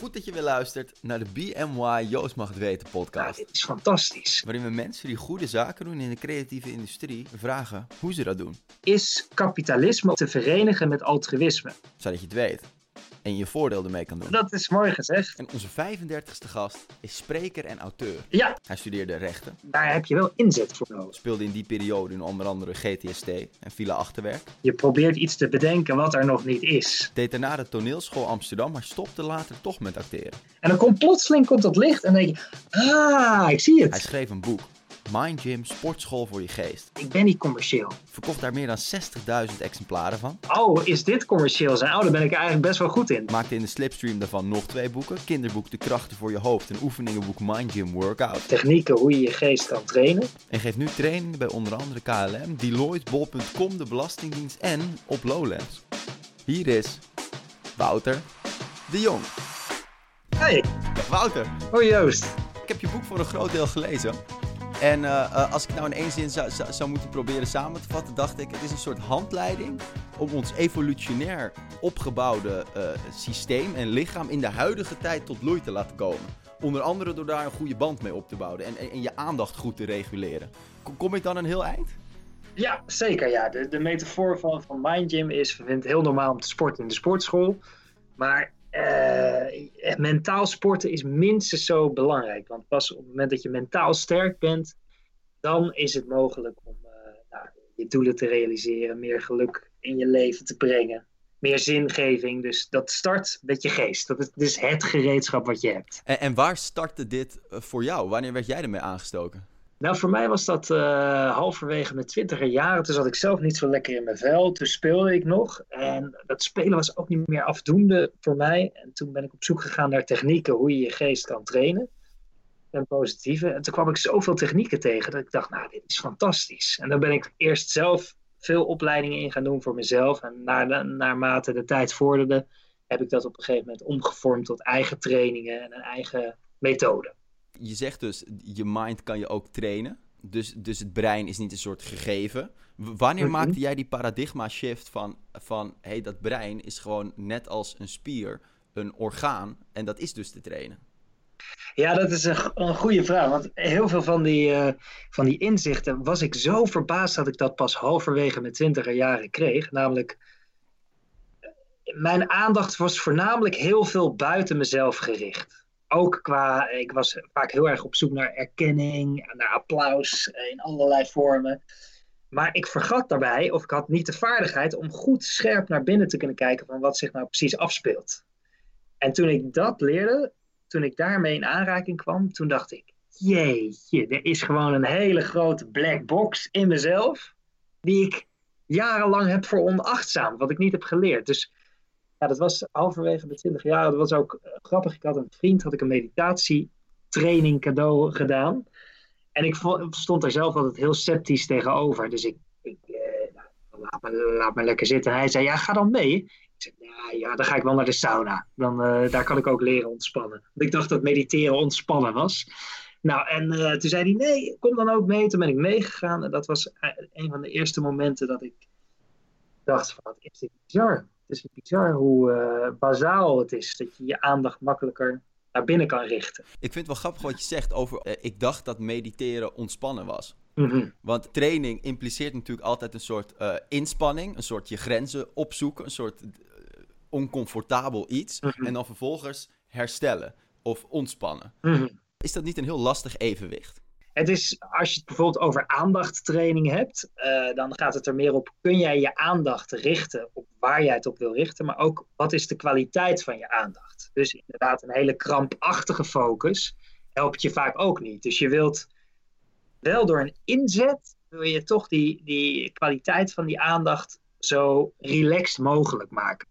Goed dat je weer luistert naar de BMY Joost mag het weten podcast. dit is fantastisch. Waarin we mensen die goede zaken doen in de creatieve industrie vragen hoe ze dat doen. Is kapitalisme te verenigen met altruïsme? Zodat je het weet. En je voordeel ermee kan doen. Dat is mooi gezegd. En onze 35ste gast is spreker en auteur. Ja, Hij studeerde rechten, daar heb je wel inzet voor nodig. speelde in die periode in onder andere GTST en Villa Achterwerk. Je probeert iets te bedenken wat er nog niet is. Deed daarna de toneelschool Amsterdam, maar stopte later toch met acteren. En dan komt plotseling komt dat licht en dan denk je, ah, ik zie Hij het. schreef een boek. Mind Gym, sportschool voor je geest. Ik ben niet commercieel. Verkocht daar meer dan 60.000 exemplaren van. Oh, is dit commercieel zijn? Oh, daar ben ik eigenlijk best wel goed in. Maakte in de slipstream daarvan nog twee boeken. Kinderboek De Krachten voor je Hoofd en oefeningenboek Mind Gym Workout. Technieken hoe je je geest kan trainen. En geeft nu trainingen bij onder andere KLM, Deloitte, Bol.com, de Belastingdienst en op Lowlands. Hier is Wouter de Jong. Hey, Wouter, oh Joost. ik heb je boek voor een groot deel gelezen. En eh, eh, als ik nou in één zin zou, zou, moeten proberen samen te vatten, dacht ik, het is een soort handleiding om ons evolutionair opgebouwde eh, systeem en lichaam in de huidige tijd tot bloei te laten komen. Onder andere door daar een goede band mee op te bouwen en, en, je aandacht goed te reguleren. Kom, kom ik dan een heel eind? Ja, zeker ja. De, de metafoor van, van Mind Gym is, we vinden het heel normaal om te sporten in de sportschool. Maar eh, mentaal sporten is minstens zo belangrijk. Want pas op het moment dat je mentaal sterk bent, dan is het mogelijk om eh, nou, je doelen te realiseren, meer geluk in je leven te brengen, meer zingeving. Dus dat start met je geest. Dat is, dus het gereedschap wat je hebt. En, en waar startte dit eh, voor jou? Wanneer werd jij ermee aangestoken? Nou, voor mij was dat eh, halverwege mijn twintiger jaren. Toen zat ik zelf niet zo lekker in mijn vel. Toen speelde ik nog. En dat spelen was ook niet meer afdoende voor mij. En toen ben ik op zoek gegaan naar technieken hoe je je geest kan trainen. En positieve. En toen kwam ik zoveel technieken tegen dat ik dacht, nou, dit is fantastisch. En dan ben ik eerst zelf veel opleidingen in gaan doen voor mezelf. En naar, naarmate de tijd vorderde, heb ik dat op een gegeven moment omgevormd tot eigen trainingen en een eigen methode. Je zegt dus, je mind kan je ook trainen. Dus, dus het brein is niet een soort gegeven. W- Wanneer maakte jij die paradigma shift van, van hé, hey, dat brein is gewoon net als een spier, een orgaan. En dat is dus te trainen. Ja, dat is een, een goede vraag. Want heel veel van die, eh, van die inzichten was ik zo verbaasd dat ik dat pas halverwege mijn twintiger jaren kreeg. Namelijk, mijn aandacht was voornamelijk heel veel buiten mezelf gericht. Ook qua, ik was vaak heel erg op zoek naar erkenning, naar applaus in allerlei vormen. Maar ik vergat daarbij, of ik had niet de vaardigheid om goed scherp naar binnen te kunnen kijken van wat zich nou precies afspeelt. En toen ik dat leerde, toen ik daarmee in aanraking kwam, toen dacht ik, jeetje, er is gewoon een hele grote black box in mezelf, die ik jarenlang heb veronachtzaamd, wat ik niet heb geleerd. Dus ja, dat was halverwege mijn 20 jaar, dat was ook eh, grappig. Ik had een vriend, had ik een meditatietraining cadeau gedaan. En ik stond daar zelf altijd heel sceptisch tegenover. Dus ik, ik eh, nou, laat, me, lekker zitten. En hij zei, ja, ga dan mee. Ik zei, ja, ja, dan ga ik wel naar de sauna. Dan, eh, daar kan ik ook leren ontspannen. Want ik dacht dat mediteren ontspannen was. Nou, en toen zei hij, nee, kom dan ook mee. Toen ben ik meegegaan. En dat was een van de eerste momenten dat ik dacht van, wat is dit bizar. Het is bizar hoe eh, bazaal het is. Dat je je aandacht makkelijker naar binnen kan richten. Ik vind het wel grappig wat je zegt over, eh, ik dacht dat mediteren ontspannen was. Mhm. Want training impliceert natuurlijk altijd een soort eh, inspanning, een soort je grenzen opzoeken, een soort oncomfortabel iets. Mhm. En dan vervolgens herstellen of ontspannen. Mhm. Is dat niet een heel lastig evenwicht? Het is, als je het bijvoorbeeld over aandachttraining hebt, eh, dan gaat het er meer op, kun jij je aandacht richten op waar jij het op wil richten, maar ook wat is de kwaliteit van je aandacht. Dus inderdaad, een hele krampachtige focus helpt je vaak ook niet. Dus je wilt wel door een inzet, wil je toch die, die kwaliteit van die aandacht zo relaxed mogelijk maken.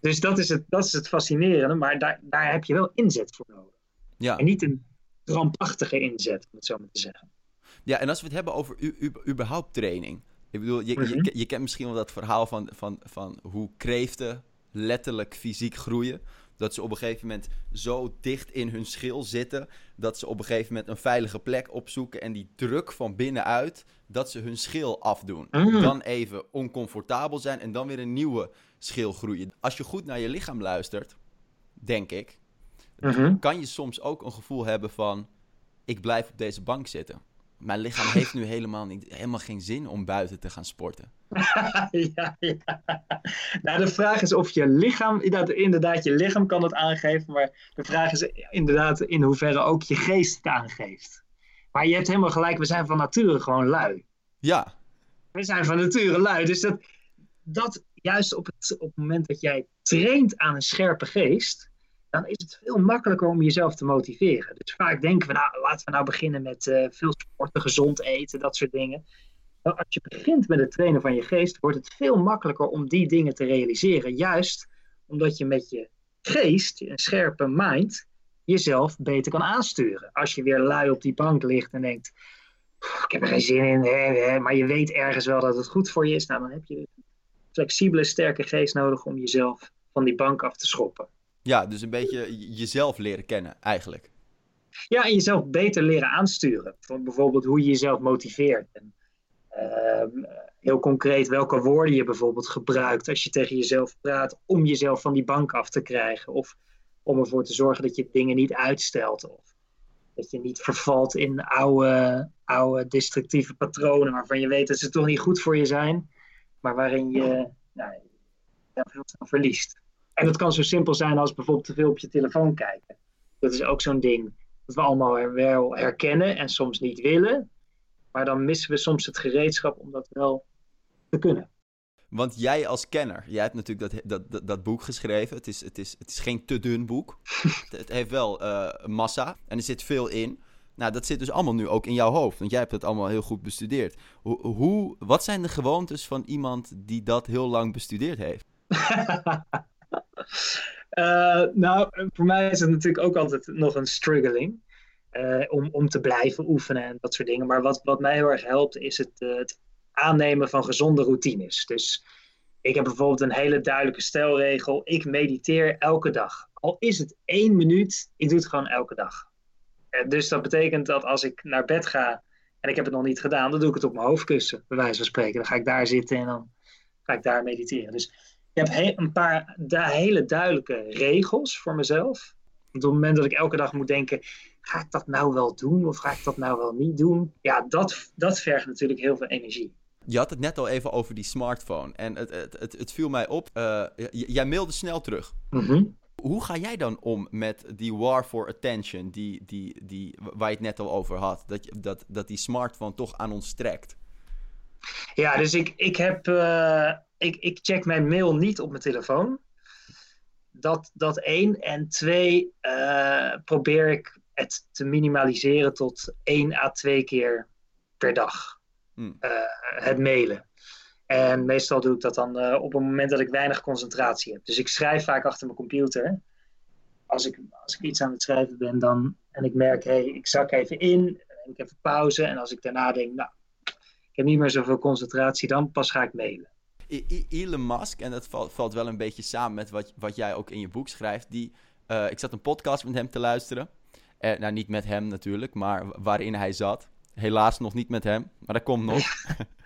Dus dat is het, dat is het fascinerende, maar daar, daar heb je wel inzet voor nodig. Ja. En niet een krampachtige inzet, om het zo maar te zeggen. Ja, en als we het hebben over überhaupt training. Ik bedoel, je, Mhm. je, je kent misschien wel dat verhaal van, van, van hoe kreeften letterlijk fysiek groeien. Dat ze op een gegeven moment zo dicht in hun schil zitten. Dat ze op een gegeven moment een veilige plek opzoeken. En die druk van binnenuit, dat ze hun schil afdoen. Mm. Dan even oncomfortabel zijn en dan weer een nieuwe schil groeien. Als je goed naar je lichaam luistert, denk ik, mhm. kan je soms ook een gevoel hebben van: ik blijf op deze bank zitten. Mijn lichaam heeft nu helemaal, niet, helemaal geen zin om buiten te gaan sporten. ja, ja. Nou, de vraag is of je lichaam, inderdaad, je lichaam kan het aangeven, maar de vraag is inderdaad in hoeverre ook je geest het aangeeft. Maar je hebt helemaal gelijk, we zijn van nature gewoon lui. Ja. We zijn van nature lui, dus dat, dat juist op het, op het moment dat jij traint aan een scherpe geest, dan is het veel makkelijker om jezelf te motiveren. Dus vaak denken we, nou, laten we nou beginnen met uh, veel sporten, gezond eten, dat soort dingen. Als je begint met het trainen van je geest, wordt het veel makkelijker om die dingen te realiseren. Juist omdat je met je geest, een scherpe mind, jezelf beter kan aansturen. Als je weer lui op die bank ligt en denkt, ik heb er geen zin in, hè, hè, maar je weet ergens wel dat het goed voor je is, nou, dan heb je een flexibele, sterke geest nodig om jezelf van die bank af te schoppen. Ja, dus een beetje jezelf leren kennen, eigenlijk. Ja, en jezelf beter leren aansturen. Bijvoorbeeld hoe je jezelf motiveert. En, ehm, heel concreet welke woorden je bijvoorbeeld gebruikt als je tegen jezelf praat om jezelf van die bank af te krijgen. Of om ervoor te zorgen dat je dingen niet uitstelt. Of dat je niet vervalt in oude, oude destructieve patronen waarvan je weet dat ze toch niet goed voor je zijn. Maar waarin je nou, veel snel verliest. En dat kan zo simpel zijn als bijvoorbeeld te veel op je telefoon kijken. Dat is ook zo'n ding dat we allemaal wel herkennen en soms niet willen. Maar dan missen we soms het gereedschap om dat wel te kunnen. Want jij als kenner, jij hebt natuurlijk dat, dat, dat, boek geschreven. Het is, het, is, het is geen te dun boek. het heeft wel uh, massa en er zit veel in. Nou, dat zit dus allemaal nu ook in jouw hoofd, want jij hebt het allemaal heel goed bestudeerd. Hoe, hoe, wat zijn de gewoontes van iemand die dat heel lang bestudeerd heeft? Uh, nou, voor mij is het natuurlijk ook altijd nog een struggling. Uh, om, om te blijven oefenen en dat soort dingen. Maar wat, wat mij heel erg helpt, is het, uh, het aannemen van gezonde routines. Dus ik heb bijvoorbeeld een hele duidelijke stelregel. Ik mediteer elke dag. Al is het één minuut, ik doe het gewoon elke dag. dus dat betekent dat als ik naar bed ga en ik heb het nog niet gedaan, dan doe ik het op mijn hoofdkussen, bij wijze van spreken. Dan ga ik daar zitten en dan ga ik daar mediteren. Dus ik heb een paar hele duidelijke regels voor mezelf. op het moment dat ik elke dag moet denken, ga ik dat nou wel doen of ga ik dat nou wel niet doen? Ja, dat, dat vergt natuurlijk heel veel energie. Je had het net al even over die smartphone. En het, het, het, het viel mij op. Uh, jij mailde snel terug. Mhm. Hoe ga jij dan om met die war for attention, die, die, die, waar je het net al over had? Dat, dat, dat die smartphone toch aan ons trekt? Ja, dus ik, ik heb. Uh, ik, ik check mijn mail niet op mijn telefoon. Dat, dat één. En twee, uh, probeer ik het te minimaliseren tot één à twee keer per dag. Hmm. Uh, het mailen. En meestal doe ik dat dan uh, op een moment dat ik weinig concentratie heb. Dus ik schrijf vaak achter mijn computer. Als ik, als ik iets aan het schrijven ben dan, en ik merk, hé, hey, ik zak even in, ik even pauze. En als ik daarna denk, nou, ik heb niet meer zoveel concentratie, dan pas ga ik mailen. Elon Musk, en dat valt, valt wel een beetje samen met wat, wat jij ook in je boek schrijft. Die, uh, ik zat een podcast met hem te luisteren. Uh, nou, niet met hem natuurlijk, maar waarin hij zat. Helaas nog niet met hem, maar dat komt nog.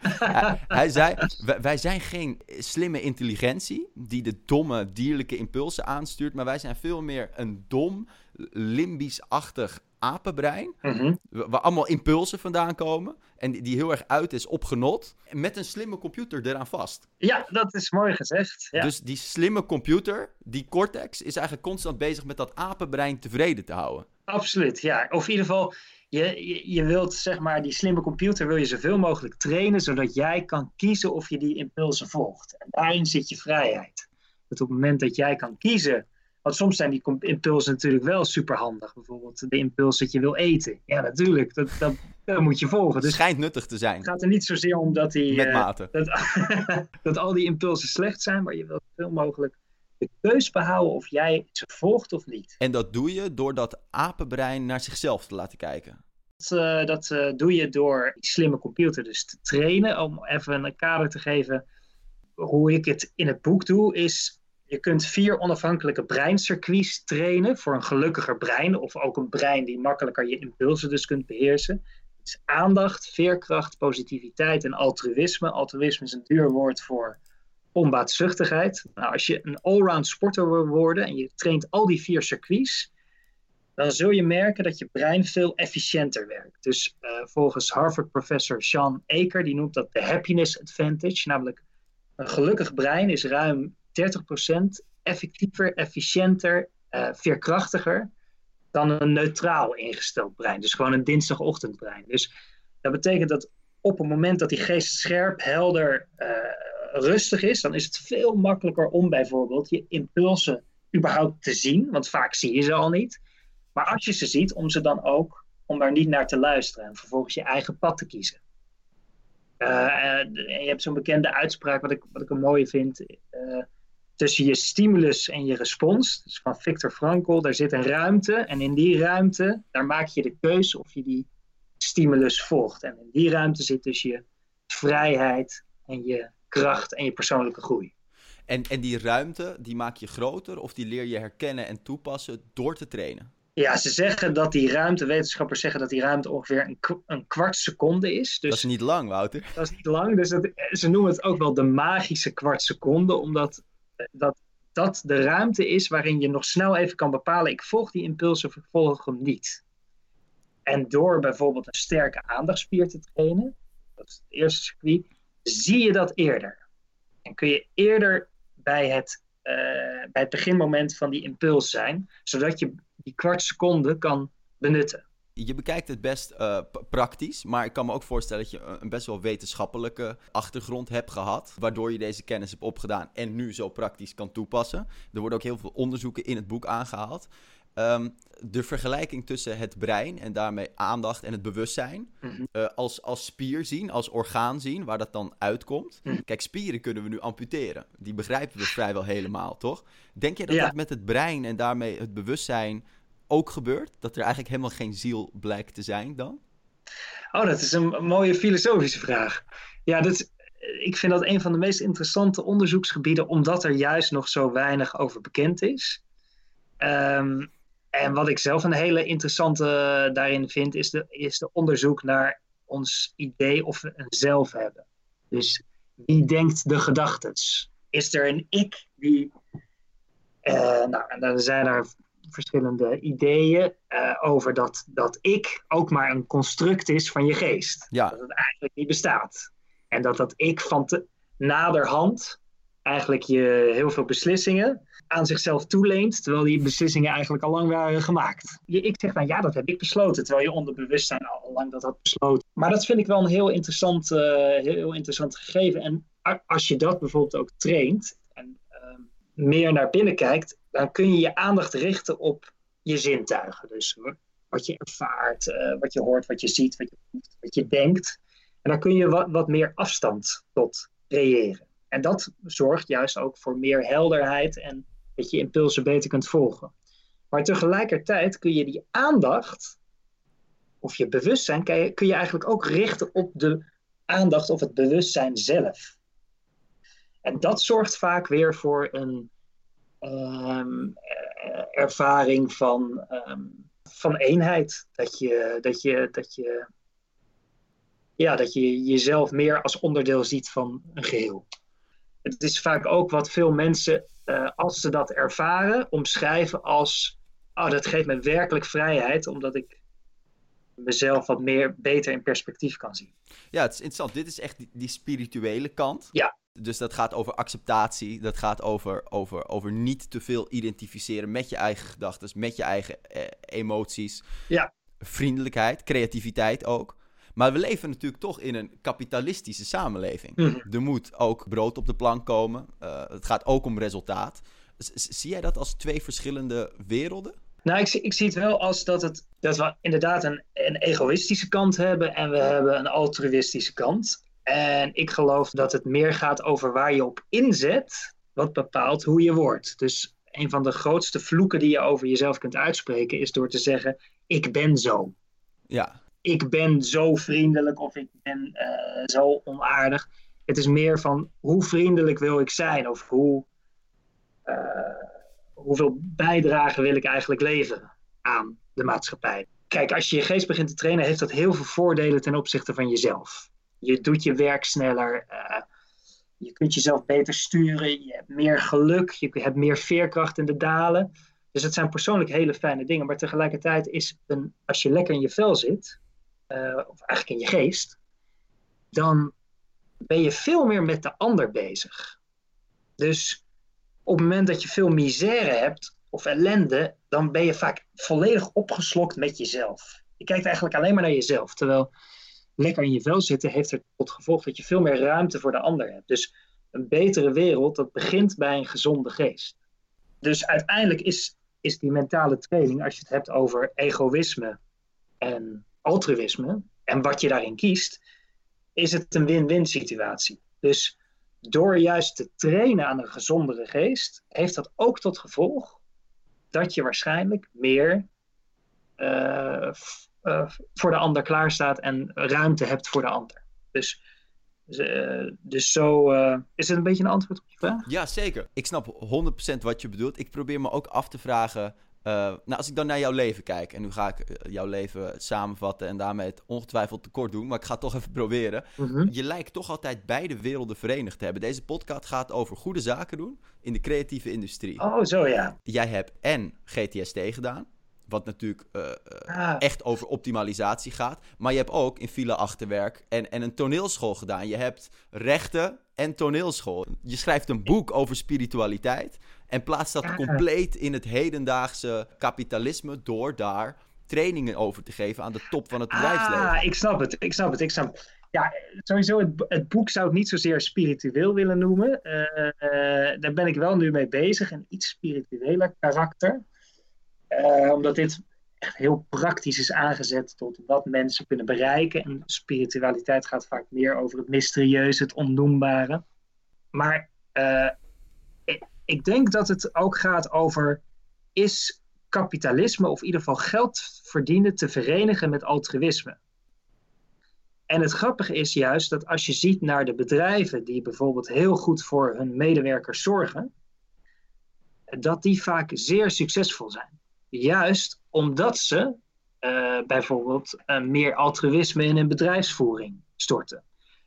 hij, hij, zei: wij, zijn geen slimme intelligentie die de domme dierlijke impulsen aanstuurt, maar wij zijn veel meer een dom, limbisch-achtig apenbrein. Mhm. Waar allemaal impulsen vandaan komen. En die, die, heel erg uit is op genot. Met een slimme computer eraan vast. Ja, dat is mooi gezegd. Ja. Dus die slimme computer, die cortex, is eigenlijk constant bezig met dat apenbrein tevreden te houden. Absoluut, ja. Of in ieder geval, je, je, je, wilt zeg maar, die slimme computer wil je zoveel mogelijk trainen, zodat jij kan kiezen of je die impulsen volgt. En daarin zit je vrijheid. Dat op het moment dat jij kan kiezen want soms zijn die impulsen natuurlijk wel superhandig. Bijvoorbeeld de impuls dat je wil eten. Ja, natuurlijk. Dat, dat, dat moet je volgen. Dus Schijnt nuttig te zijn. Het gaat er niet zozeer om dat, die, Met eh, dat, dat al die impulsen slecht zijn. Maar je wilt zoveel mogelijk de keus behouden of jij ze volgt of niet. En dat doe je door dat apenbrein naar zichzelf te laten kijken. Dat, uh, dat uh, doe je door die slimme computer dus te trainen. Om even een kader te geven. Hoe ik het in het boek doe, is je kunt vier onafhankelijke breincircuits trainen voor een gelukkiger brein. Of ook een brein die makkelijker je impulsen dus kunt beheersen. Dus aandacht, veerkracht, positiviteit en altruïsme. Altruïsme is een duur woord voor onbaatzuchtigheid. Nou, als je een allround sporter wil worden en je traint al die vier circuits, dan zul je merken dat je brein veel efficiënter werkt. Dus uh, volgens Harvard-professor Sean Aker, die noemt dat de happiness advantage, namelijk een gelukkig brein is ruim 30% effectiever, efficiënter, uh, veerkrachtiger dan een neutraal ingesteld brein. Dus gewoon een dinsdagochtendbrein. Dus dat betekent dat op het moment dat die geest scherp, helder, uh, rustig is, dan is het veel makkelijker om bijvoorbeeld je impulsen überhaupt te zien, want vaak zie je ze al niet. Maar als je ze ziet, om ze dan ook, om daar niet naar te luisteren en vervolgens je eigen pad te kiezen. Uh, je hebt zo'n bekende uitspraak, wat ik, wat ik een mooie vind, tussen je stimulus en je respons. Dus van Viktor Frankl, daar zit een ruimte en in die ruimte, daar maak je de keuze of je die stimulus volgt. En in die ruimte zit dus je vrijheid en je kracht en je persoonlijke groei. En, en die ruimte, die maak je groter of die leer je herkennen en toepassen door te trainen? Ja, ze zeggen dat die ruimte, wetenschappers zeggen dat die ruimte ongeveer een, een kwart seconde is. Dus dat is niet lang, Wouter. Dat is niet lang, dus dat, ze noemen het ook wel de magische kwart seconde, omdat dat, dat de ruimte is waarin je nog snel even kan bepalen, ik volg die impuls of ik volg hem niet. En door bijvoorbeeld een sterke aandachtspier te trainen, dat is het eerste circuit, zie je dat eerder. En kun je eerder bij het, uh, bij het beginmoment van die impuls zijn, zodat je die kwart seconde kan benutten. Je bekijkt het best uh, praktisch, maar ik kan me ook voorstellen dat je een best wel wetenschappelijke achtergrond hebt gehad, waardoor je deze kennis hebt opgedaan en nu zo praktisch kan toepassen. Er worden ook heel veel onderzoeken in het boek aangehaald. Um, de vergelijking tussen het brein en daarmee aandacht en het bewustzijn Mhm. uh, als, als spier zien, als orgaan zien, waar dat dan uitkomt. Mhm. Kijk, spieren kunnen we nu amputeren. Die begrijpen we vrijwel helemaal, toch? Denk je dat Ja. dat met het brein en daarmee het bewustzijn ook gebeurt? Dat er eigenlijk helemaal geen ziel blijkt te zijn dan? Oh, dat is een mooie filosofische vraag. Ja, dat ik vind dat een van de meest interessante onderzoeksgebieden, omdat er juist nog zo weinig over bekend is. Ehm, en wat ik zelf een hele interessante daarin vind, is de, is de onderzoek naar ons idee of we een zelf hebben. Dus wie denkt de gedachtes? Is er een ik die. eh, nou, dan zijn er verschillende ideeën eh, over dat, dat ik ook maar een construct is van je geest. Ja, Dat het eigenlijk niet bestaat. En dat dat ik van te, naderhand eigenlijk je heel veel beslissingen aan zichzelf toeleent, terwijl die beslissingen eigenlijk al lang waren gemaakt. Je, ik zeg dan, ja, dat heb ik besloten, terwijl je onderbewustzijn al lang dat had besloten. Maar dat vind ik wel een heel interessant, eh, heel interessant gegeven. En als je dat bijvoorbeeld ook traint en ehm, meer naar binnen kijkt, dan kun je je aandacht richten op je zintuigen. Dus wa- wat je ervaart, eh, wat je hoort, wat je ziet, wat je wat je denkt. En dan kun je wat, wat meer afstand tot creëren. En dat zorgt juist ook voor meer helderheid en dat je impulsen beter kunt volgen. Maar tegelijkertijd kun je die aandacht, of je bewustzijn, je, kun je eigenlijk ook richten op de aandacht of het bewustzijn zelf. En dat zorgt vaak weer voor een ehm, eh, ervaring van, ehm, van eenheid. Dat je, dat je, dat je, ja, dat je jezelf meer als onderdeel ziet van een geheel. Het is vaak ook wat veel mensen, eh, als ze dat ervaren, omschrijven als: oh, dat geeft me werkelijk vrijheid, omdat ik mezelf wat meer beter in perspectief kan zien. ja het is interessant. Dit is echt die, die spirituele kant. Ja. Dus dat gaat over acceptatie. Dat gaat over, over, over niet te veel identificeren met je eigen gedachten, met je eigen eh, emoties. Ja. Vriendelijkheid, creativiteit ook. Maar we leven natuurlijk toch in een kapitalistische samenleving. Mhm. Er moet ook brood op de plank komen. Eh, het gaat ook om resultaat. Zie jij dat als twee verschillende werelden? Nou, ik zie, ik zie het wel als dat, het, dat we inderdaad een, een egoïstische kant hebben en we hebben een altruïstische kant. En ik geloof dat het meer gaat over waar je op inzet, wat bepaalt hoe je wordt. Dus een van de grootste vloeken die je over jezelf kunt uitspreken is door te zeggen: Ik ben zo. Ja, Ik ben zo vriendelijk of ik ben eh, zo onaardig. Het is meer van hoe vriendelijk wil ik zijn of hoe, eh, hoeveel bijdrage wil ik eigenlijk leveren aan de maatschappij. Kijk, als je je geest begint te trainen, heeft dat heel veel voordelen ten opzichte van jezelf. Je doet je werk sneller, eh, je kunt jezelf beter sturen, je hebt meer geluk, je hebt meer veerkracht in de dalen. Dus het zijn persoonlijk hele fijne dingen, maar tegelijkertijd is een, als je lekker in je vel zit, uh, of eigenlijk in je geest, dan ben je veel meer met de ander bezig. Dus op het moment dat je veel misère hebt of ellende, dan ben je vaak volledig opgeslokt met jezelf. Je kijkt eigenlijk alleen maar naar jezelf. Terwijl lekker in je vel zitten heeft er tot gevolg dat je veel meer ruimte voor de ander hebt. Dus een betere wereld, dat begint bij een gezonde geest. Dus uiteindelijk is, is die mentale training, als je het hebt over egoïsme en altruïsme en wat je daarin kiest, is het een win-win situatie. Dus door juist te trainen aan een gezondere geest, heeft dat ook tot gevolg dat je waarschijnlijk meer uh, voor de ander klaarstaat en ruimte hebt voor de ander. Dus, uh, dus zo is het een beetje een antwoord op je vraag? Ja, zeker. Ik snap 100% wat je bedoelt. Ik probeer me ook af te vragen uh, nou, als ik dan naar jouw leven kijk, en nu ga ik jouw leven samenvatten en daarmee het ongetwijfeld tekort doen, maar ik ga het toch even proberen. Mm -hmm. Je lijkt toch altijd beide werelden verenigd te hebben. Deze podcast gaat over goede zaken doen in de creatieve industrie. Oh, zo ja. Jij hebt en GTST gedaan, wat natuurlijk uh, ah. echt over optimalisatie gaat. Maar je hebt ook in file achterwerk en, en een toneelschool gedaan. Je hebt rechten en toneelschool. Je schrijft een boek over spiritualiteit. En plaatst dat compleet in het hedendaagse kapitalisme door daar trainingen over te geven aan de top van het bedrijfsleven. Ah, ik snap het, ik snap het, ik snap het. Ja, sowieso, het, het boek zou ik niet zozeer spiritueel willen noemen. Uh, uh, daar ben ik wel nu mee bezig, een iets spiritueler karakter. Uh, omdat dit echt heel praktisch is aangezet tot wat mensen kunnen bereiken. En spiritualiteit gaat vaak meer over het mysterieuze, het onnoembare. Maar ik denk dat het ook gaat over: is kapitalisme, of in ieder geval geld verdienen, te verenigen met altruïsme? En het grappige is juist dat als je ziet naar de bedrijven die bijvoorbeeld heel goed voor hun medewerkers zorgen, dat die vaak zeer succesvol zijn. Juist omdat ze uh, bijvoorbeeld uh, meer altruïsme in hun bedrijfsvoering storten.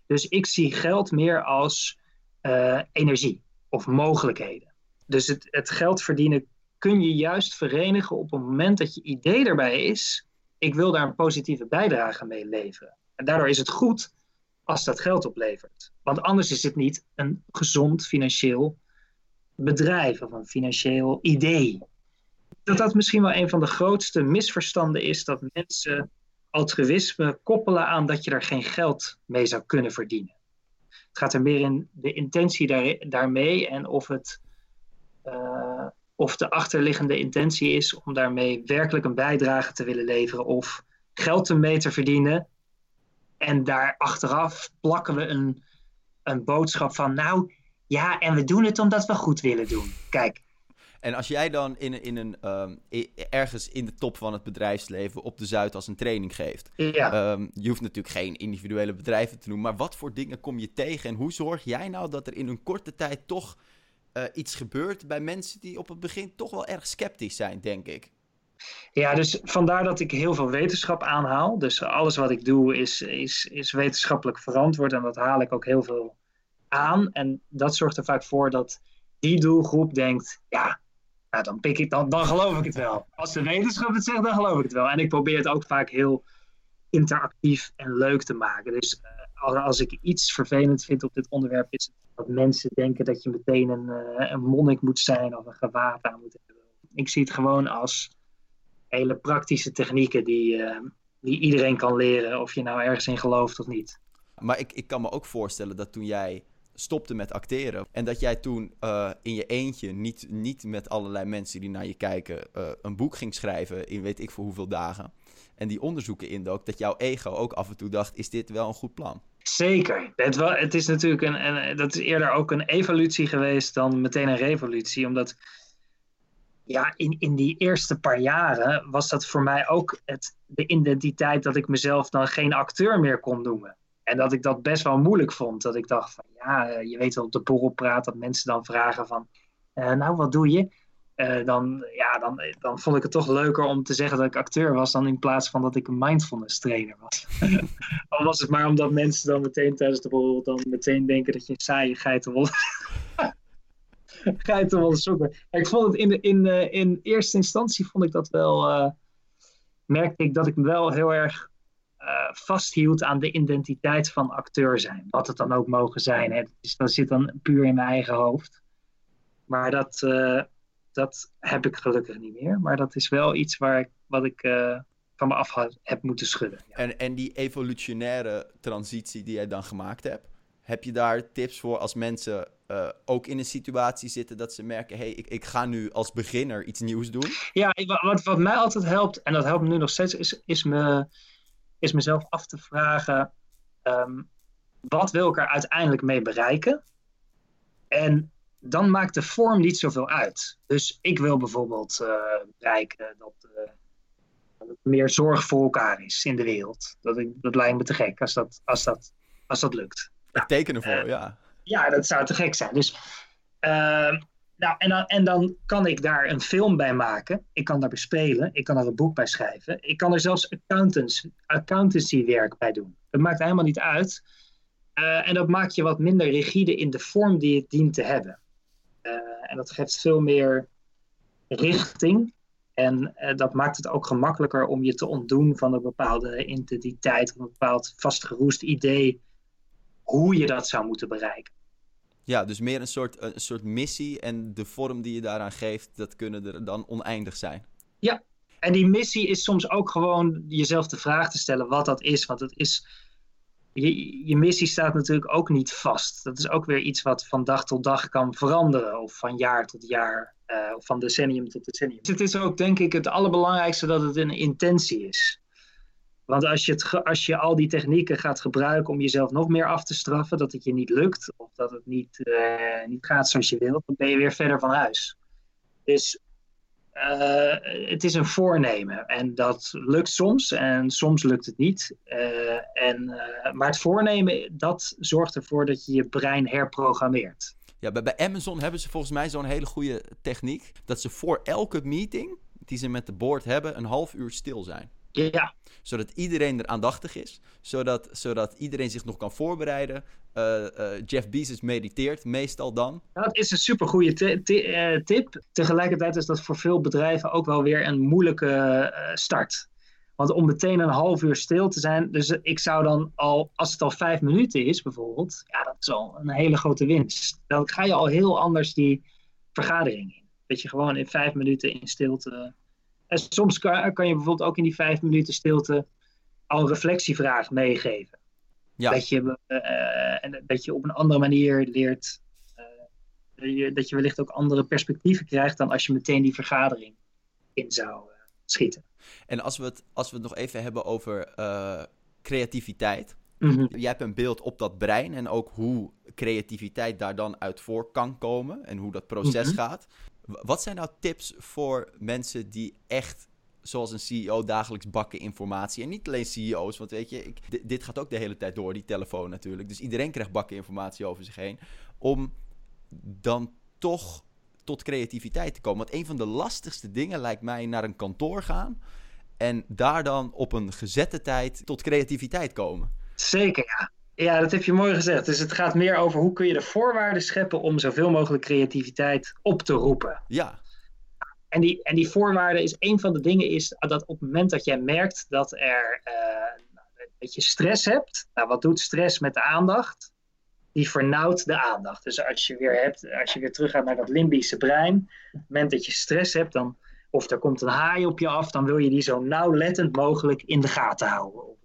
Dus ik zie geld meer als uh, energie of mogelijkheden. Dus het, het geld verdienen kun je juist verenigen op het moment dat je idee erbij is. Ik wil daar een positieve bijdrage mee leveren. En daardoor is het goed als dat geld oplevert. Want anders is het niet een gezond financieel bedrijf of een financieel idee. Dat dat misschien wel een van de grootste misverstanden is dat mensen altruïsme koppelen aan dat je er geen geld mee zou kunnen verdienen. Het gaat er meer in de intentie daar, daarmee en of het uh, of de achterliggende intentie is om daarmee werkelijk een bijdrage te willen leveren of geld mee te verdienen. En daar achteraf plakken we een, een boodschap van, nou ja, en we doen het omdat we goed willen doen. Kijk. En als jij dan in, in een, um, ergens in de top van het bedrijfsleven op de Zuid als een training geeft. Ja. Um, je hoeft natuurlijk geen individuele bedrijven te noemen, maar wat voor dingen kom je tegen en hoe zorg jij nou dat er in een korte tijd toch uh, iets gebeurt bij mensen die op het begin toch wel erg sceptisch zijn, denk ik. Ja, dus vandaar dat ik heel veel wetenschap aanhaal. Dus alles wat ik doe is, is, is wetenschappelijk verantwoord en dat haal ik ook heel veel aan. En dat zorgt er vaak voor dat die doelgroep denkt, ja, nou, dan, pik ik, dan, dan geloof ik het wel. Als de wetenschap het zegt, dan geloof ik het wel. En ik probeer het ook vaak heel interactief en leuk te maken. Dus uh, als ik iets vervelend vind op dit onderwerp, is het dat mensen denken dat je meteen een, uh, een monnik moet zijn of een gewaad aan moet hebben. Ik zie het gewoon als hele praktische technieken die, uh, die iedereen kan leren, of je nou ergens in gelooft of niet. Maar ik, ik kan me ook voorstellen dat toen jij stopte met acteren. En dat jij toen uh, in je eentje, niet, niet met allerlei mensen die naar je kijken, uh, een boek ging schrijven in weet ik voor hoeveel dagen. En die onderzoeken indook, dat jouw ego ook af en toe dacht: is dit wel een goed plan? Zeker. Het, wel, het is natuurlijk een, een, dat is eerder ook een evolutie geweest dan meteen een revolutie. Omdat ja, in, in die eerste paar jaren was dat voor mij ook het, de identiteit dat ik mezelf dan geen acteur meer kon noemen. En dat ik dat best wel moeilijk vond. Dat ik dacht van ja, eh, je weet wel op de borrel praat dat mensen dan vragen van uh, nou wat doe je? Uh, dan, ja, dan, dan vond ik het toch leuker om te zeggen dat ik acteur was dan in plaats van dat ik een mindfulness trainer was. Al was het maar omdat mensen dan meteen tijdens de borrel dan meteen denken dat je een saaie toch wel zoeken. Ik vond het in, de, in, in eerste instantie vond ik dat wel. Merkte ik dat ik wel heel erg vasthield aan de identiteit van acteur zijn. Wat het dan ook mogen zijn. Hè. Dus dat zit dan puur in mijn eigen hoofd. Maar dat, dat heb ik gelukkig niet meer. Maar dat is wel iets waar ik, wat ik van me af heb moeten schudden. Ja. En, en die evolutionaire transitie die jij dan gemaakt hebt, heb je daar tips voor als mensen uh, ook in een situatie zitten dat ze merken: hé, hey, ik, ik ga nu als beginner iets nieuws doen? Ja, wat, wat mij altijd helpt, en dat helpt me nu nog steeds, is, is, me, is mezelf af te vragen: um, wat wil ik er uiteindelijk mee bereiken? En dan maakt de vorm niet zoveel uit. Dus ik wil bijvoorbeeld uh, bereiken dat, uh, dat er meer zorg voor elkaar is in de wereld. Dat, ik, dat lijkt me te gek als dat, als dat, als dat lukt. Ik teken ervoor, ja. Ja, dat zou te gek zijn. Dus, uh, nou, en, dan, en dan kan ik daar een film bij maken. Ik kan daar bespelen. Ik kan er een boek bij schrijven. Ik kan er zelfs accountants, accountancywerk bij doen. Dat maakt helemaal niet uit. Uh, en dat maakt je wat minder rigide in de vorm die het dient te hebben. Uh, en dat geeft veel meer richting. En uh, dat maakt het ook gemakkelijker om je te ontdoen van een bepaalde identiteit, een bepaald vastgeroest idee hoe je dat zou moeten bereiken. Ja, dus meer een soort, een soort missie en de vorm die je daaraan geeft, dat kunnen er dan oneindig zijn. Ja, en die missie is soms ook gewoon jezelf de vraag te stellen wat dat is. Want het is, je, je missie staat natuurlijk ook niet vast. Dat is ook weer iets wat van dag tot dag kan veranderen, of van jaar tot jaar, uh, of van decennium tot decennium. Het is ook denk ik het allerbelangrijkste dat het een intentie is. Want als je, het, als je al die technieken gaat gebruiken om jezelf nog meer af te straffen, dat het je niet lukt of dat het niet, uh, niet gaat zoals je wilt, dan ben je weer verder van huis. Dus uh, het is een voornemen en dat lukt soms en soms lukt het niet. Uh, en, maar het voornemen, dat zorgt ervoor dat je je brein herprogrammeert. Ja, bij, bij Amazon hebben ze volgens mij zo'n hele goede techniek dat ze voor elke meeting die ze met de board hebben een half uur stil zijn. Ja. Zodat iedereen er aandachtig is. Zodat, zodat iedereen zich nog kan voorbereiden. Uh, uh, Jeff Bezos mediteert meestal dan. Dat is een supergoeie uh, tip. Tegelijkertijd is dat voor veel bedrijven ook wel weer een moeilijke start. Want om meteen een half uur stil te zijn. Dus ik zou dan al, als het al vijf minuten is bijvoorbeeld. Ja, dat is al een hele grote winst. Dan ga je al heel anders die vergadering in. Dat je gewoon in vijf minuten in stilte en soms kan, kan, je bijvoorbeeld ook in die vijf minuten stilte al een reflectievraag meegeven. Ja. Dat, je, uh, dat je op een andere manier leert. Uh, dat je wellicht ook andere perspectieven krijgt dan als je meteen die vergadering in zou uh, schieten. En als we, het, als we het nog even hebben over creativiteit. Mm -hmm. Jij hebt een beeld op dat brein en ook hoe creativiteit daar dan uit voor kan komen en hoe dat proces mm -hmm. gaat. Wat zijn nou tips voor mensen die echt zoals een CEO dagelijks bakken informatie. En niet alleen CEO's, want weet je, ik, dit gaat ook de hele tijd door, die telefoon natuurlijk. Dus iedereen krijgt bakken informatie over zich heen. Om dan toch tot creativiteit te komen. Want een van de lastigste dingen lijkt mij naar een kantoor gaan. En daar dan op een gezette tijd tot creativiteit komen. Zeker, ja. Ja, dat heb je mooi gezegd. Dus het gaat meer over hoe kun je de voorwaarden scheppen om zoveel mogelijk creativiteit op te roepen. Ja. En die, en die voorwaarden is een van de dingen is dat op het moment dat jij merkt dat, er, uh, dat je stress hebt. Nou, wat doet stress met de aandacht? Die vernauwt de aandacht. Dus als je weer, hebt, als je weer teruggaat naar dat limbische brein. Op het moment dat je stress hebt, dan, of er komt een haai op je af, dan wil je die zo nauwlettend mogelijk in de gaten houden of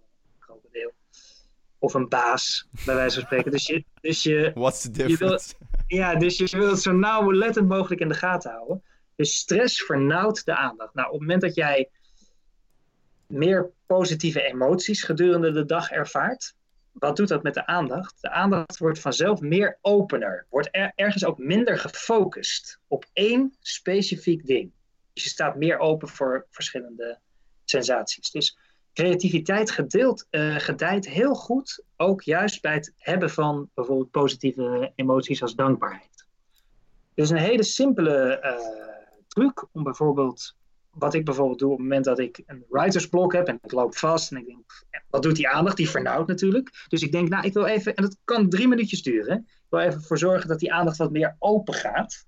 een baas, bij wijze van spreken. Dus je, dus je, What's the difference? wil, ja, dus je wil het zo nauwlettend mogelijk in de gaten houden. Dus stress vernauwt de aandacht. Nou, op het moment dat jij meer positieve emoties gedurende de dag ervaart, wat doet dat met de aandacht? De aandacht wordt vanzelf meer opener, wordt er, ergens ook minder gefocust op één specifiek ding. Dus je staat meer open voor verschillende sensaties. Dus creativiteit gedeeld, uh, gedijt heel goed, ook juist bij het hebben van bijvoorbeeld positieve emoties als dankbaarheid. Dus een hele simpele uh, truc om bijvoorbeeld, wat ik bijvoorbeeld doe op het moment dat ik een writersblok heb en ik loop vast en ik denk, wat doet die aandacht? Die vernauwt natuurlijk. Dus ik denk, nou, ik wil even, en dat kan drie minuutjes duren, ik wil even voor zorgen dat die aandacht wat meer open gaat.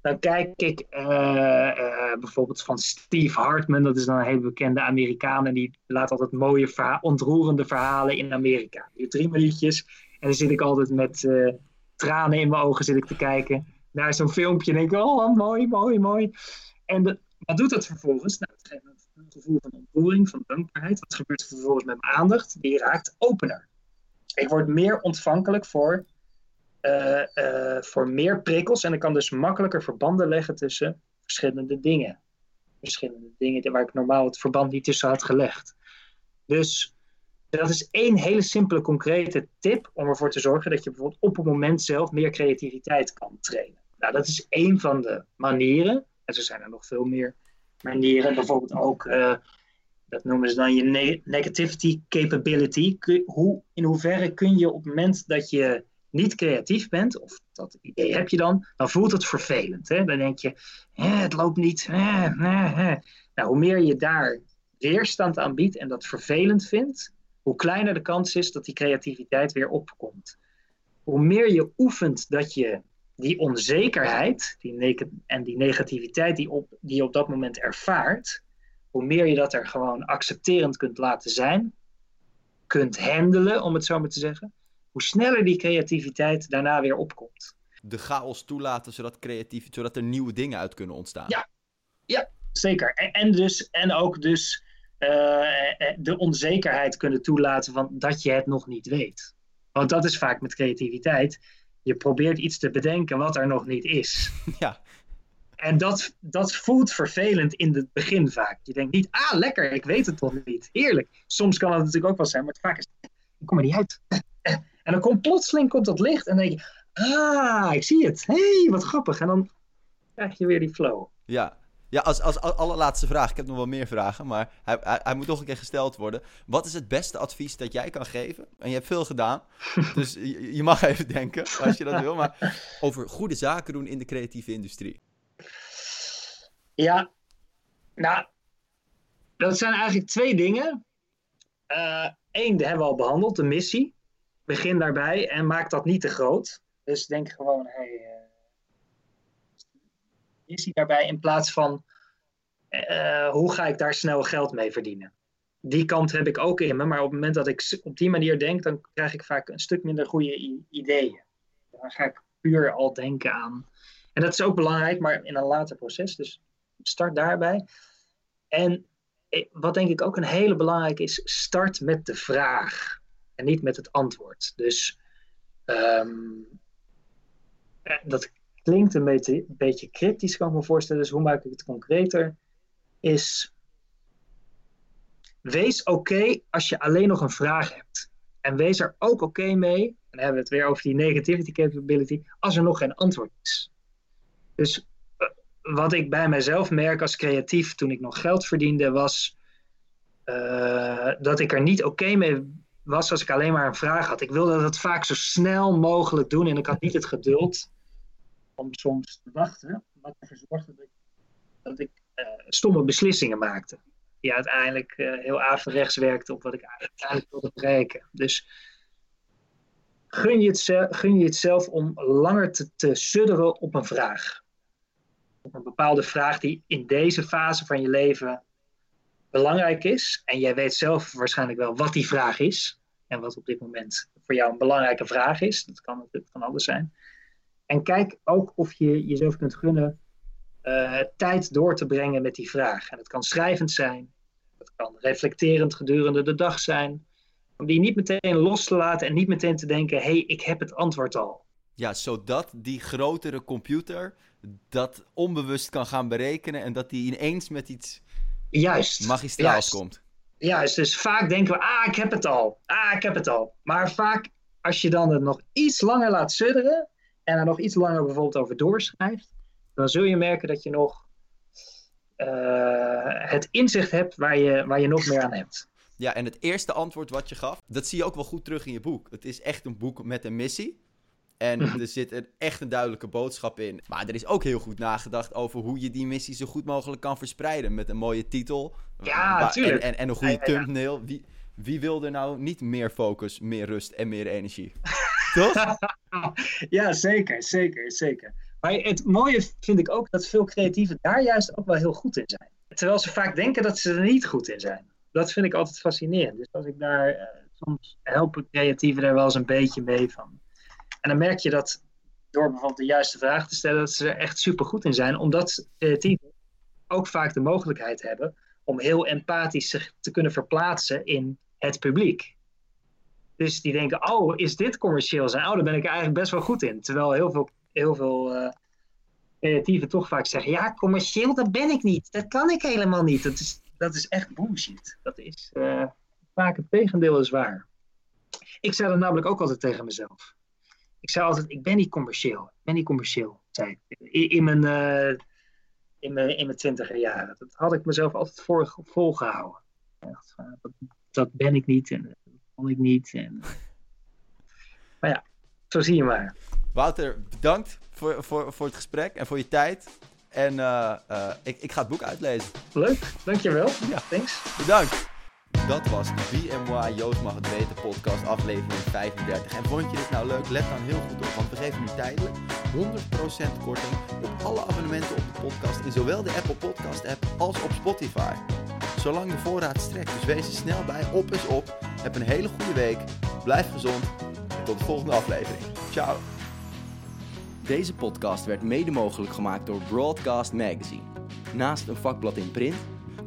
Dan kijk ik uh, bijvoorbeeld van Steve Hartman, dat is dan een hele bekende Amerikaan, en die laat altijd mooie, ontroerende verhalen in Amerika. Die drie minuutjes, en dan zit ik altijd met uh, tranen in mijn ogen zit ik te kijken naar zo'n filmpje en denk ik, oh, mooi, mooi, mooi. En wat doet dat vervolgens? Nou, het geeft een gevoel van ontroering, van dankbaarheid. Wat gebeurt er vervolgens met mijn aandacht? Die raakt opener. Ik word meer ontvankelijk voor uh, uh, voor meer prikkels. En ik kan dus makkelijker verbanden leggen tussen verschillende dingen. Verschillende dingen waar ik normaal het verband niet tussen had gelegd. Dus dat is één hele simpele, concrete tip om ervoor te zorgen dat je bijvoorbeeld op het moment zelf meer creativiteit kan trainen. Nou, dat is één van de manieren. En zo zijn er nog veel meer manieren. Bijvoorbeeld ook, uh, dat noemen ze dan je ne negativity capability. Hoe, in hoeverre kun je op het moment dat je niet creatief bent, of dat idee heb je dan, dan voelt het vervelend. Hè? Dan denk je, het loopt niet. Nou, hoe meer je daar weerstand aan biedt en dat vervelend vindt, hoe kleiner de kans is dat die creativiteit weer opkomt. Hoe meer je oefent dat je die onzekerheid die en die negativiteit die, op, die je op dat moment ervaart, hoe meer je dat er gewoon accepterend kunt laten zijn, kunt handelen, om het zo maar te zeggen, hoe sneller die creativiteit daarna weer opkomt. De chaos toelaten zodat, creatief, zodat er nieuwe dingen uit kunnen ontstaan. Ja, ja zeker. En, en, dus, en ook dus uh, de onzekerheid kunnen toelaten van dat je het nog niet weet. Want dat is vaak met creativiteit. Je probeert iets te bedenken wat er nog niet is. Ja. En dat, dat voelt vervelend in het begin vaak. Je denkt niet, ah, lekker, ik weet het toch niet. Heerlijk. Soms kan het natuurlijk ook wel zijn, maar het vaak is, ik kom er niet uit. En dan komt plotseling komt dat licht en dan denk je, ah, ik zie het. hey, wat grappig. En dan krijg je weer die flow. Ja, ja, als, als, allerlaatste vraag, ik heb nog wel meer vragen, maar hij, hij, hij, moet toch een keer gesteld worden. Wat is het beste advies dat jij kan geven? En je hebt veel gedaan, dus je, je, mag even denken als je dat wil, maar over goede zaken doen in de creatieve industrie. Ja, nou, dat zijn eigenlijk twee dingen. Uh, Eén, die hebben we al behandeld, de missie begin daarbij en maak dat niet te groot. Dus denk gewoon, hey, uh, is hij daarbij in plaats van uh, hoe ga ik daar snel geld mee verdienen? Die kant heb ik ook in me, maar op het moment dat ik op die manier denk, dan krijg ik vaak een stuk minder goede ideeën. Dan ga ik puur al denken aan. En dat is ook belangrijk, maar in een later proces. Dus start daarbij. En eh, wat denk ik ook een hele belangrijke is, start met de vraag en niet met het antwoord. Dus um, dat klinkt een beetje, beetje cryptisch, kan ik me voorstellen. Dus hoe maak ik het concreter? Is wees oké als je alleen nog een vraag hebt. En wees er ook oké mee, en dan hebben we het weer over die negativity capability, als er nog geen antwoord is. Dus eh, wat ik bij mezelf merk als creatief toen ik nog geld verdiende, was uh, dat ik er niet oké mee was als ik alleen maar een vraag had. Ik wilde dat vaak zo snel mogelijk doen en ik had niet het geduld om soms te wachten. Wat ervoor zorgde dat ik, dat ik uh, stomme beslissingen maakte. Die uiteindelijk uh, heel averechts werkten op wat ik uiteindelijk wilde bereiken. Dus gun je, het gun je het zelf om langer te, te sudderen op een vraag. Op een bepaalde vraag die in deze fase van je leven belangrijk is. En jij weet zelf waarschijnlijk wel wat die vraag is. En wat op dit moment voor jou een belangrijke vraag is. Dat kan natuurlijk van alles zijn. En kijk ook of je jezelf kunt gunnen uh, tijd door te brengen met die vraag. En dat kan schrijvend zijn. Dat kan reflecterend gedurende de dag zijn. Om die niet meteen los te laten en niet meteen te denken: hé, hey, ik heb het antwoord al. Ja, zodat die grotere computer dat onbewust kan gaan berekenen en dat die ineens met iets Juist. magistraals juist. komt. Juist, dus vaak denken we, ah, ik heb het al. Ah, ik heb het al. Maar vaak, als je dan het nog iets langer laat sudderen en er nog iets langer bijvoorbeeld over doorschrijft, dan zul je merken dat je nog uh, het inzicht hebt waar je, waar je nog meer aan hebt. Ja, en het eerste antwoord wat je gaf, dat zie je ook wel goed terug in je boek. Het is echt een boek met een missie. En er zit een, echt een duidelijke boodschap in. Maar er is ook heel goed nagedacht over hoe je die missie zo goed mogelijk kan verspreiden. Met een mooie titel. Ja, natuurlijk. En, en, en, een goede ja, ja, thumbnail. Wie, wie wil er nou niet meer focus, meer rust en meer energie? Toch? ja, zeker, zeker, zeker. Maar het mooie vind ik ook dat veel creatieven daar juist ook wel heel goed in zijn. Terwijl ze vaak denken dat ze er niet goed in zijn. Dat vind ik altijd fascinerend. Dus als ik daar, uh, soms helpen creatieven er wel eens een beetje mee van. En dan merk je dat door bijvoorbeeld de juiste vraag te stellen, dat ze er echt super goed in zijn. Omdat creatieven ook vaak de mogelijkheid hebben om heel empathisch zich te kunnen verplaatsen in het publiek. Dus die denken, oh, is dit commercieel zijn? Oh, daar ben ik eigenlijk best wel goed in. Terwijl heel veel, heel veel uh, creatieven toch vaak zeggen, ja, commercieel, dat ben ik niet. Dat kan ik helemaal niet. Dat is, dat is echt bullshit. Dat is uh, vaak het tegendeel is waar. Ik zei dat namelijk ook altijd tegen mezelf. Ik zei altijd, ik ben niet commercieel. Ik ben niet commercieel, zei ik. In, in mijn, uh, in mijn, in mijn twintiger jaren. Dat had ik mezelf altijd voor, volgehouden. Dat, dat ben ik niet en dat kon ik niet. En... Maar ja, zo zie je maar. Wouter, bedankt voor, voor, voor het gesprek en voor je tijd. En uh, uh, ik, ik ga het boek uitlezen. Leuk, dankjewel. Ja. Thanks. Bedankt. Dat was de BMY Joost mag het weten podcast aflevering 35. En vond je dit nou leuk? Let dan heel goed op, want we geven nu tijdelijk 100% korting op alle abonnementen op de podcast in zowel de Apple Podcast app als op Spotify. Zolang de voorraad strekt, dus wees er snel bij. Op is op. Heb een hele goede week. Blijf gezond. En tot de volgende aflevering. Ciao. Deze podcast werd mede mogelijk gemaakt door Broadcast Magazine. Naast een vakblad in print,